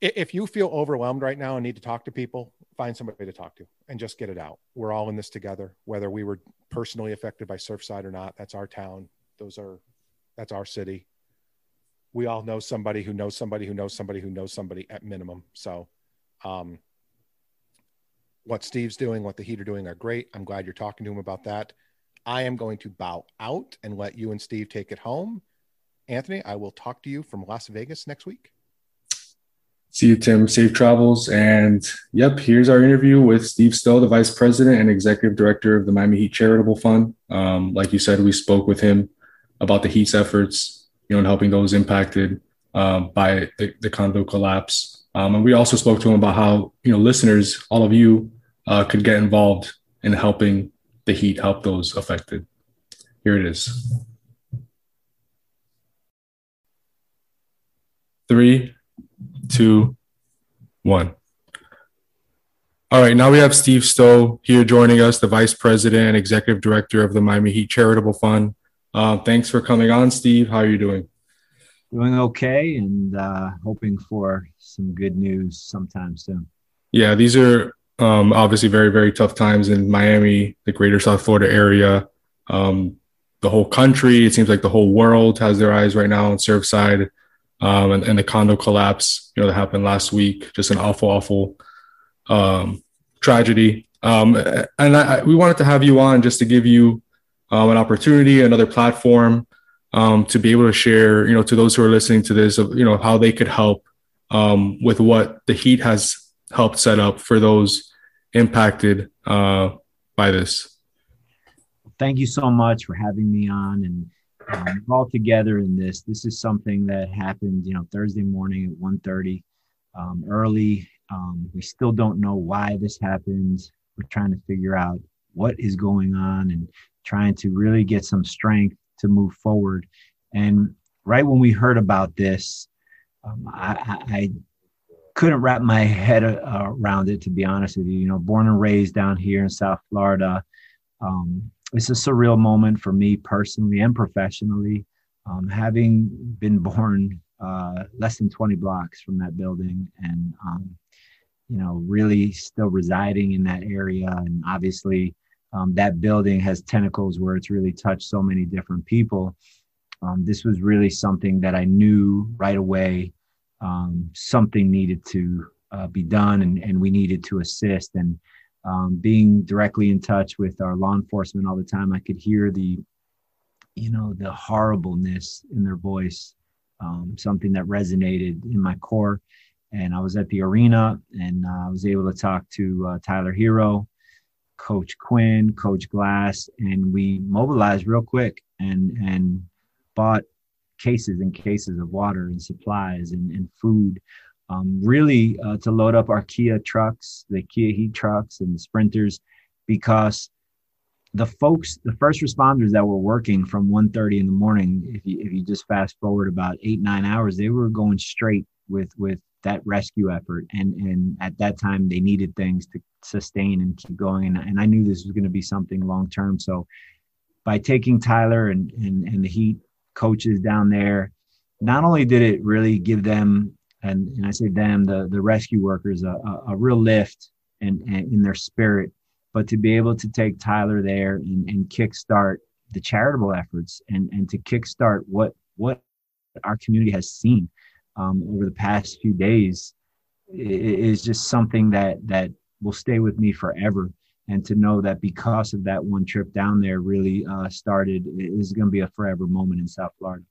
if you feel overwhelmed right now and need to talk to people find somebody to talk to and just get it out. We're all in this together whether we were personally affected by surfside or not that's our town those are that's our city. We all know somebody who knows somebody who knows somebody who knows somebody at minimum so um what Steve's doing, what the Heat are doing are great. I'm glad you're talking to him about that. I am going to bow out and let you and Steve take it home. Anthony, I will talk to you from Las Vegas next week. See you, Tim. Safe travels. And yep, here's our interview with Steve Stowe, the Vice President and Executive Director of the Miami Heat Charitable Fund. Um, like you said, we spoke with him about the Heat's efforts, you know, in helping those impacted um, by the, the condo collapse. Um, and we also spoke to him about how, you know, listeners, all of you uh, could get involved in helping the Heat help those affected. Here it is. Three, two, one. All right, now we have Steve Stowe here joining us, the Vice President and Executive Director of the Miami Heat Charitable Fund. Uh, thanks for coming on, Steve. How are you doing? Doing okay, and uh, hoping for some good news sometime soon. Yeah, these are um, obviously very very tough times in Miami, the greater South Florida area. Um, the whole country. It seems like the whole world has their eyes right now on Surfside um, and, and the condo collapse, you know, that happened last week. Just an awful, awful um, tragedy. Um, and I, we wanted to have you on just to give you um, an opportunity, another platform um, to be able to share, you know, to those who are listening to this, you know, how they could help um, with what the Heat has helped set up for those impacted uh, by this. Thank you so much for having me on and um, all together in this. This is something that happened, you know, Thursday morning at 1.30, um, early. Um, we still don't know why this happens. We're trying to figure out what is going on and trying to really get some strength to move forward. And right when we heard about this, um, I, I, couldn't wrap my head uh, around it, to be honest with you. You know, born and raised down here in South Florida, um, it's a surreal moment for me personally and professionally. Um, having been born uh, less than 20 blocks from that building and, um, you know, really still residing in that area. And obviously, um, that building has tentacles where it's really touched so many different people. Um, this was really something that I knew right away um, something needed to uh, be done and, and we needed to assist. And um, being directly in touch with our law enforcement all the time, I could hear the, you know, the horribleness in their voice, um, something that resonated in my core. And I was at the arena and uh, I was able to talk to uh, Tyler Herro, Coach Quinn, Coach Glass, and we mobilized real quick and and bought cases and cases of water and supplies and, and food um, really uh, to load up our Kia trucks, the Kia heat trucks and the sprinters, because the folks, the first responders that were working from 1.30 in the morning, if you, if you just fast forward about eight, nine hours, they were going straight with, with that rescue effort. And, and at that time they needed things to sustain and keep going. And, and I knew this was going to be something long-term. So by taking Tyler and, and, and the heat coaches down there, not only did it really give them and, and I say them, the, the rescue workers, a, a, a real lift and, and in their spirit. But to be able to take Tyler there and, and kickstart the charitable efforts and, and to kickstart what what our community has seen um, over the past few days is just something that that will stay with me forever. And to know that because of that one trip down there really uh, started is going to be a forever moment in South Florida.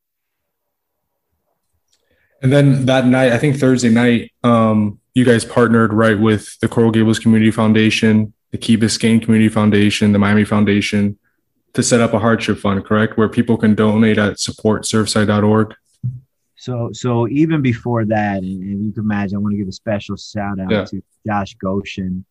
And then that night, I think Thursday night, um, you guys partnered right with the Coral Gables Community Foundation, the Key Biscayne Community Foundation, the Miami Foundation to set up a hardship fund, correct? Where people can donate at supportsurfside.org. So, so even before that, and, and you can imagine, I want to give a special shout out yeah. to Josh Goshen,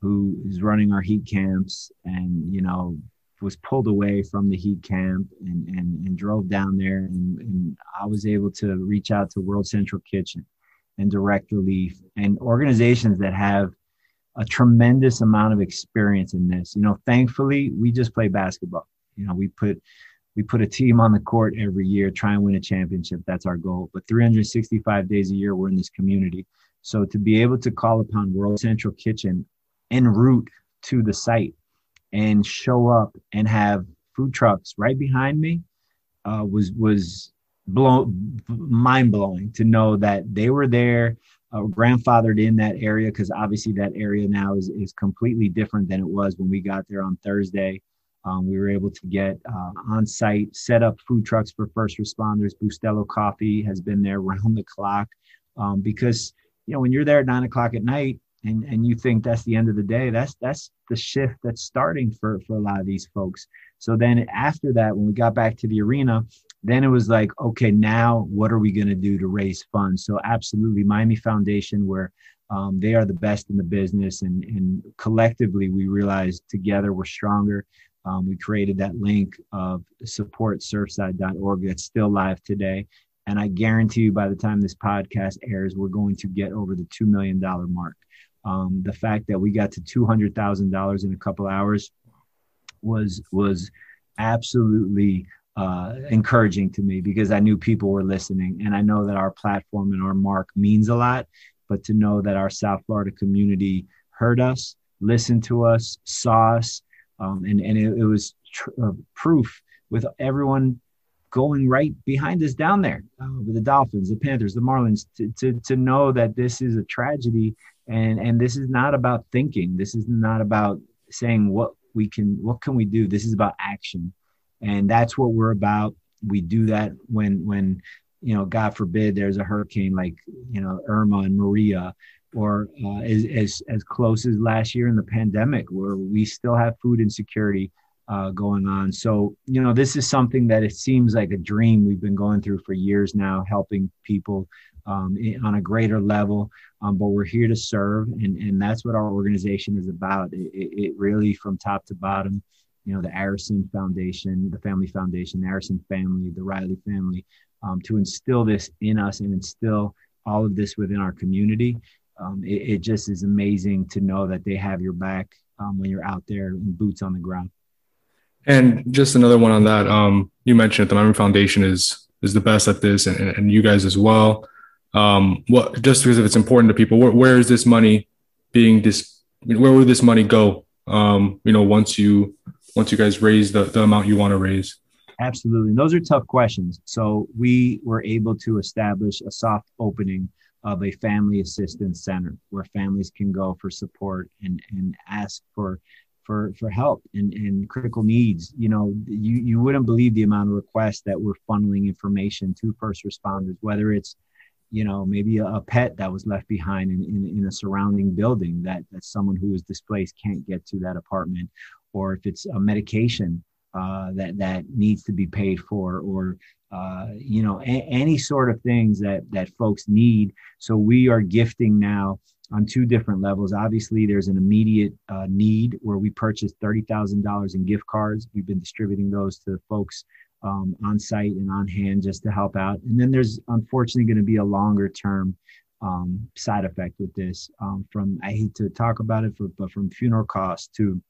who is running our heat camps, and you know, was pulled away from the heat camp and, and, and drove down there. And, and i was able to reach out to world central kitchen and direct relief and organizations that have a tremendous amount of experience in this. You know thankfully we just play basketball. You know we put we put a team on the court every year try and win a championship. That's our goal. But 365 days a year we're in this community. So to be able to call upon world central kitchen en route to the site and show up and have food trucks right behind me uh, was was blow mind blowing to know that they were there, uh, grandfathered in that area because obviously that area now is is completely different than it was when we got there on Thursday. Um, we were able to get uh, on site, set up food trucks for first responders. Bustelo Coffee has been there [laughs] round the clock um, because you know when you're there at nine o'clock at night, and and you think that's the end of the day that's that's the shift that's starting for for a lot of these folks. So then after that when we got back to the arena then it was like okay now what are we going to do to raise funds? So absolutely miami foundation where um, they are the best in the business and and collectively we realized together we're stronger. Um, we created that link of supportsurfside.org that's still live today. And i guarantee you by the time this podcast airs we're going to get over the $2 million mark um, the fact that we got to two hundred thousand dollars in a couple hours was was absolutely uh, encouraging to me because I knew people were listening, and I know that our platform and our mark means a lot. But to know that our South Florida community heard us, listened to us, saw us, um, and and it, it was tr- uh, proof with everyone going right behind us down there uh, with the Dolphins, the Panthers, the Marlins, to, to, to know that this is a tragedy and and this is not about thinking. This is not about saying what we can what can we do. This is about action, and that's what we're about. We do that when when you know, God forbid, there's a hurricane like you know Irma and Maria, or uh, as, as as close as last year in the pandemic, where we still have food insecurity uh, going on. So, you know, this is something that it seems like a dream we've been going through for years now, helping people um, on a greater level. Um, but we're here to serve, and, and that's what our organization is about. It, it, really, from top to bottom, you know, the Arison Foundation, the Family Foundation, the Arison family, the Riley family, um, to instill this in us and instill all of this within our community. Um, it, it, just is amazing to know that they have your back um, when you're out there in boots on the ground. And just another one on that. Um, you mentioned that the Miami Foundation is is the best at this, and, and you guys as well. Um, what just because if it's important to people, where, where is this money being dis? Where would this money go? Um, you know, once you once you guys raise the, the amount you want to raise. Absolutely, those are tough questions. So we were able to establish a soft opening of a family assistance center where families can go for support and and ask for for for help and, and critical needs. You know, you you wouldn't believe the amount of requests that we're funneling information to first responders, whether it's you know maybe a, a pet that was left behind in, in, in, a surrounding building that that someone who is displaced can't get to that apartment or if it's a medication uh, that that needs to be paid for or uh, you know a- any sort of things that that folks need so we are gifting now on two different levels. Obviously, there's an immediate uh, need where we purchased $30,000 in gift cards. We've been distributing those to folks um, on site and on hand just to help out. And then there's unfortunately going to be a longer term um, side effect with this um, from, I hate to talk about it, for, but from funeral costs to,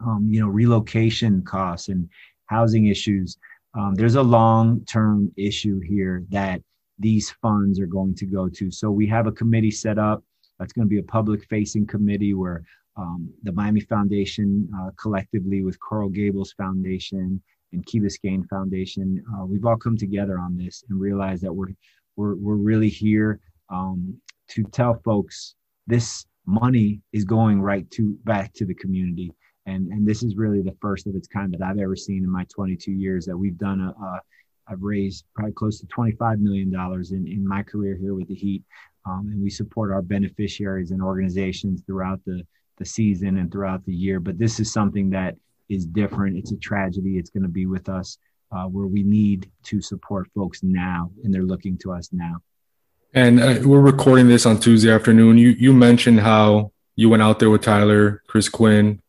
um, you know, relocation costs and housing issues. Um, there's a long term issue here that these funds are going to go to. So we have a committee set up that's going to be a public facing committee where um, the Miami Foundation, uh, collectively with Coral Gables Foundation and Key Biscayne Foundation, uh, we've all come together on this and realized that we're we're we're really here um, to tell folks this money is going right to back to the community, and and this is really the first of its kind that I've ever seen in my 22 years that we've done a, a I've raised probably close to $25 million in, in my career here with the Heat um, and we support our beneficiaries and organizations throughout the, the season and throughout the year. But this is something that is different. It's a tragedy. It's going to be with us uh, where we need to support folks now, and they're looking to us now. And uh, we're recording this on Tuesday afternoon. You you mentioned how you went out there with Tyler, Chris Quinn,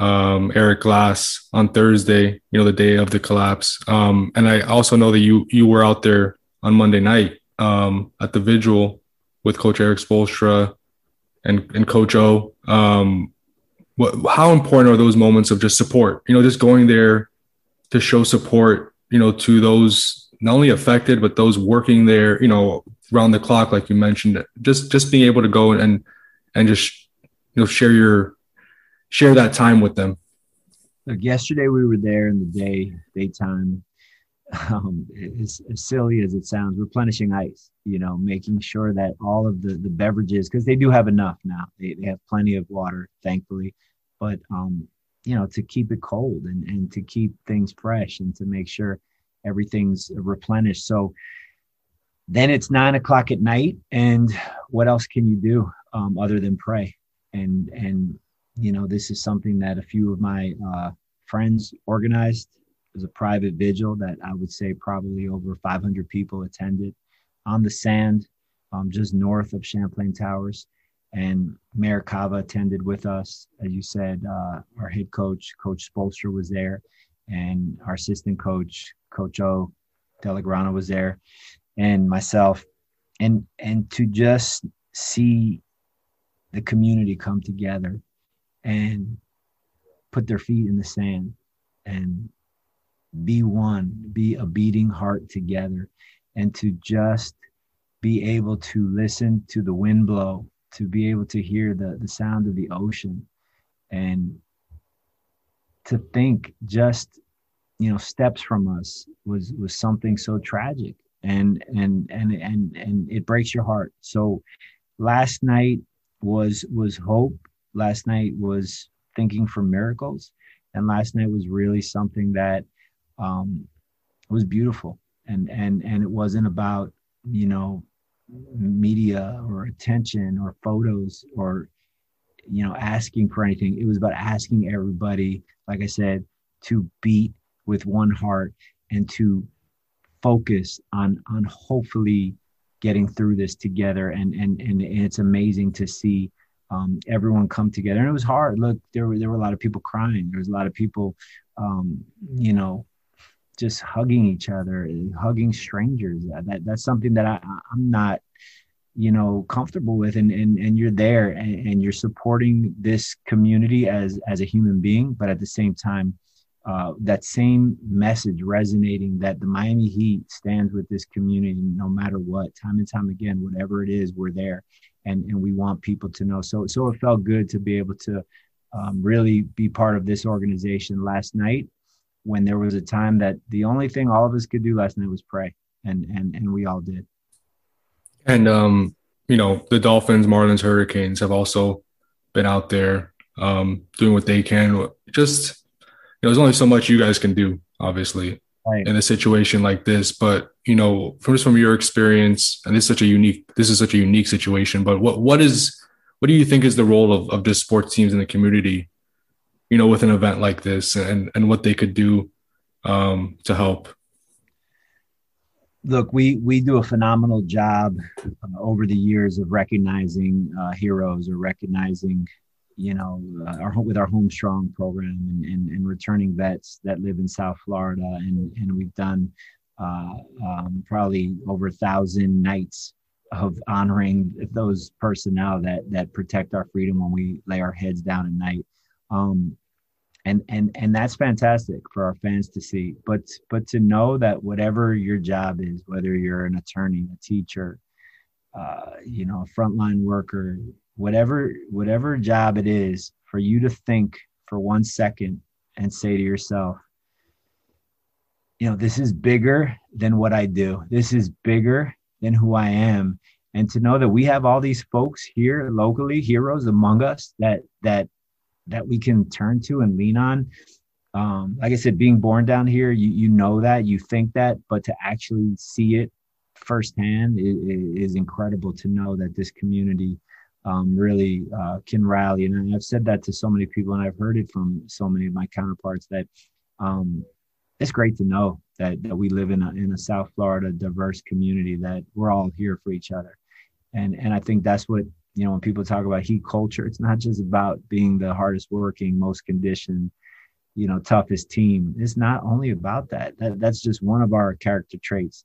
um, Eric Glass on Thursday. You know the day of the collapse. Um, and I also know that you you were out there on Monday night um, at the vigil with Coach Erik Spoelstra and and Coach O. Um, what, how important are those moments of just support? You know, just going there to show support. You know, to those not only affected but those working there. You know, around the clock, like you mentioned. Just just being able to go and and just you know share your share that time with them. Look, yesterday we were there in the day daytime um, as, as, silly as it sounds, replenishing ice, you know, making sure that all of the, the beverages, because they do have enough now, they, they have plenty of water, thankfully, but, um, you know, to keep it cold and, and to keep things fresh and to make sure everything's replenished. So then it's nine o'clock at night. And what else can you do um, other than pray? And, and, you know, this is something that a few of my uh, friends organized was a private vigil that I would say probably over 500 people attended on the sand, um, just north of Champlain Towers. And Mayor Cava attended with us. As you said, uh, our head coach, Coach Spoelstra, was there, and our assistant coach, Coach O De La Grana, was there, and myself. And and to just see the community come together and put their feet in the sand and be one, be a beating heart together, and to just be able to listen to the wind blow, to be able to hear the, the sound of the ocean, and to think just you know steps from us was was something so tragic. And and and and and it breaks your heart. So last night was was hope. Last night was thinking for miracles. And last night was really something that um it was beautiful. And and and it wasn't about you know media or attention or photos or you know asking for anything. It was about asking everybody like i said to beat with one heart and to focus on on hopefully getting through this together. And and and, it's amazing to see um, everyone come together. And it was hard. Look there were there were a lot of people crying. There was a lot of people um, you know just hugging each other hugging strangers. That that's something that I, i'm not you know comfortable with. And and, and you're there and, and you're supporting this community as as a human being. But at the same time uh, that same message resonating that the Miami Heat stands with this community no matter what, time and time again, whatever it is, we're there, and and we want people to know. So so it felt good to be able to um, really be part of this organization last night, when there was a time that the only thing all of us could do last night was pray, and and and we all did. And um, you know, the Dolphins, Marlins, Hurricanes have also been out there um, doing what they can. Just you know, there's only so much you guys can do, obviously, right. in a situation like this. But you know, from from your experience, and this is such a unique, this is such a unique situation. But what what is what do you think is the role of of just sports teams in the community? You know, with an event like this, and and what they could do um, to help. Look, we we do a phenomenal job uh, over the years of recognizing uh, heroes or recognizing you know, uh, our with our Home Strong program and, and, and, returning vets that live in South Florida, and and we've done uh, um, probably over a thousand nights of honoring those personnel that that protect our freedom when we lay our heads down at night. Um, and and and that's fantastic for our fans to see. But but to know that whatever your job is, whether you're an attorney, a teacher, uh, you know, a frontline worker, whatever whatever job it is for you to think for one second and say to yourself you know this is bigger than what i do this is bigger than who i am and to know that we have all these folks here locally heroes among us that that that we can turn to and lean on um, like i said being born down here you you know that you think that but to actually see it firsthand is, is incredible to know that this community um, really uh, can rally. And I've said that to so many people, and I've heard it from so many of my counterparts that um, it's great to know that, that we live in a, in a South Florida diverse community, that we're all here for each other. And, and I think that's what, you know, when people talk about heat culture, it's not just about being the hardest working, most conditioned, you know, toughest team. It's not only about that. that that's just one of our character traits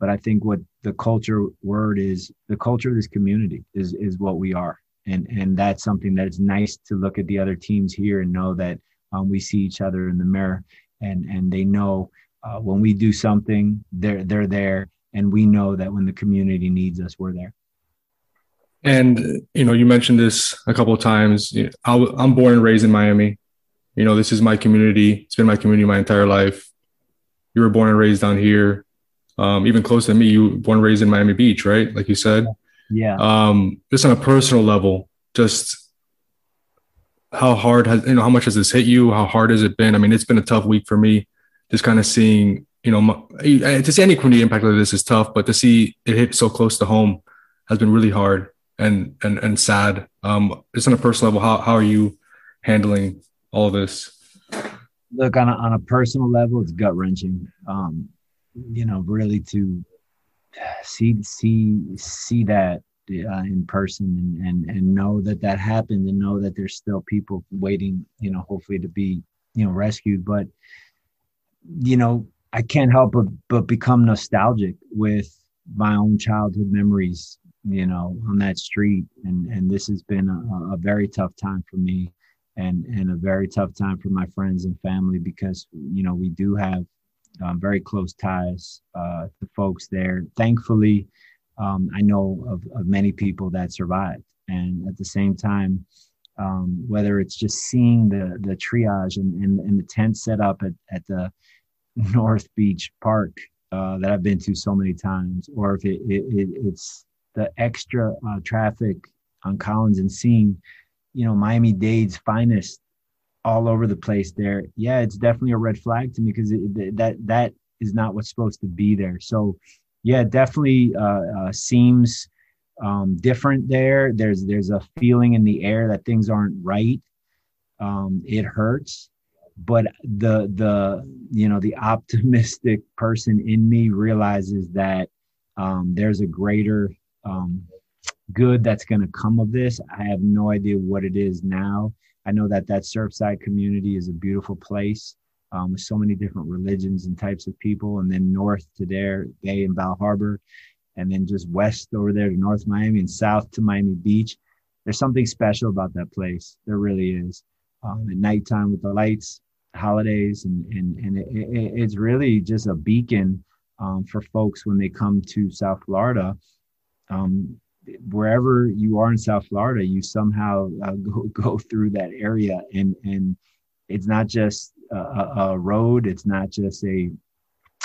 but I think what the culture word is the culture of this community is is what we are, and and that's something that's nice to look at the other teams here and know that um, we see each other in the mirror, and and they know uh, when we do something, they're they're there, and we know that when the community needs us, we're there. And you know, you mentioned this a couple of times. I'm born and raised in Miami. You know, this is my community. It's been my community my entire life. You were born and raised down here um, even close to me, you were born and raised in Miami Beach, right? Like you said. Yeah. Um, just on a personal level, just how hard has you know how much has this hit you? How hard has it been? I mean, it's been a tough week for me. Just kind of seeing, you know, to see any community impact like this is tough, but to see it hit so close to home has been really hard and and and sad. Um, just on a personal level, how how are you handling all this? Look, on a, on a personal level, it's gut wrenching. Um, you know, really to see see see that uh, in person and, and and know that that happened and know that there's still people waiting, you know, hopefully to be you know rescued. But you know, I can't help but but become nostalgic with my own childhood memories you know on that street and and this has been a, a, very tough time for me and and a very tough time for my friends and family because you know we do have um, very close ties uh, to folks there. Thankfully, um, I know of, of many people that survived. And at the same time, um, whether it's just seeing the the triage and, and, and the tent set up at, at the [laughs] North Beach Park uh, that I've been to so many times, or if it, it, it it's the extra uh, traffic on Collins and seeing, you know, Miami Dade's finest all over the place there. Yeah, it's definitely a red flag to me because that that is not what's supposed to be there. So, yeah, definitely uh, uh, seems um, different there. There's there's a feeling in the air that things aren't right. Um, it hurts, but the the you know the optimistic person in me realizes that um, there's a greater um, good that's going to come of this. I have no idea what it is now. I know that that Surfside community is a beautiful place um, with so many different religions and types of people. And then north to there, Bay and Bal Harbour, and then just west over there to North Miami and south to Miami Beach. There's something special about that place. There really is. Um, at nighttime with the lights, holidays, and and and it, it, it's really just a beacon um, for folks when they come to South Florida. Um, wherever you are in South Florida, you somehow uh, [laughs] go go through that area, and and it's not just a, a road, it's not just a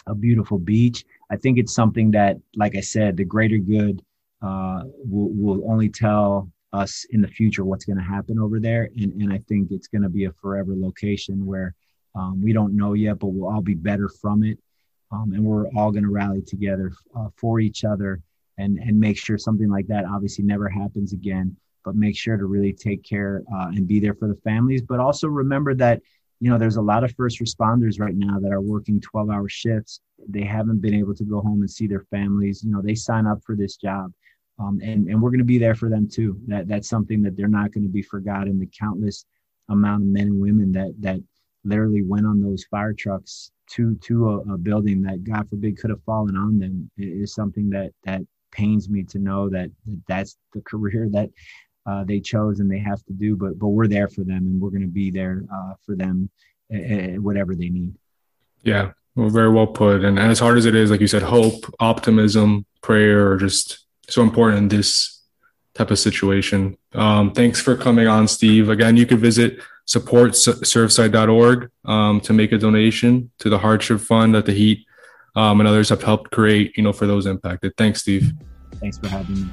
a beautiful beach. I think it's something that, like I said, the greater good uh, will will only tell us in the future what's going to happen over there, and and I think it's going to be a forever location where um, we don't know yet, but we'll all be better from it, um, and we're all going to rally together uh, for each other and and make sure something like that obviously never happens again but make sure to really take care uh, and be there for the families. But also remember that you know there's a lot of first responders right now that are working 12 hour shifts. They haven't been able to go home and see their families. You know they sign up for this job. Um, and and we're going to be there for them too. That that's something that they're not going to be forgotten the countless amount of men and women that that literally went on those fire trucks to to a, a building that god forbid could have fallen on them. Is something that that pains me to know that that's the career that uh, they chose and they have to do. But but we're there for them, and we're going to be there uh, for them, uh, whatever they need. Yeah, well, very well put. And as hard as it is, like you said, hope, optimism, prayer are just so important in this type of situation. Um, thanks for coming on, Steve. Again, you could visit supportsurfside.org um, to make a donation to the hardship fund that the heat um, and others have helped create, you know, for those impacted. Thanks, Steve. Thanks for having me.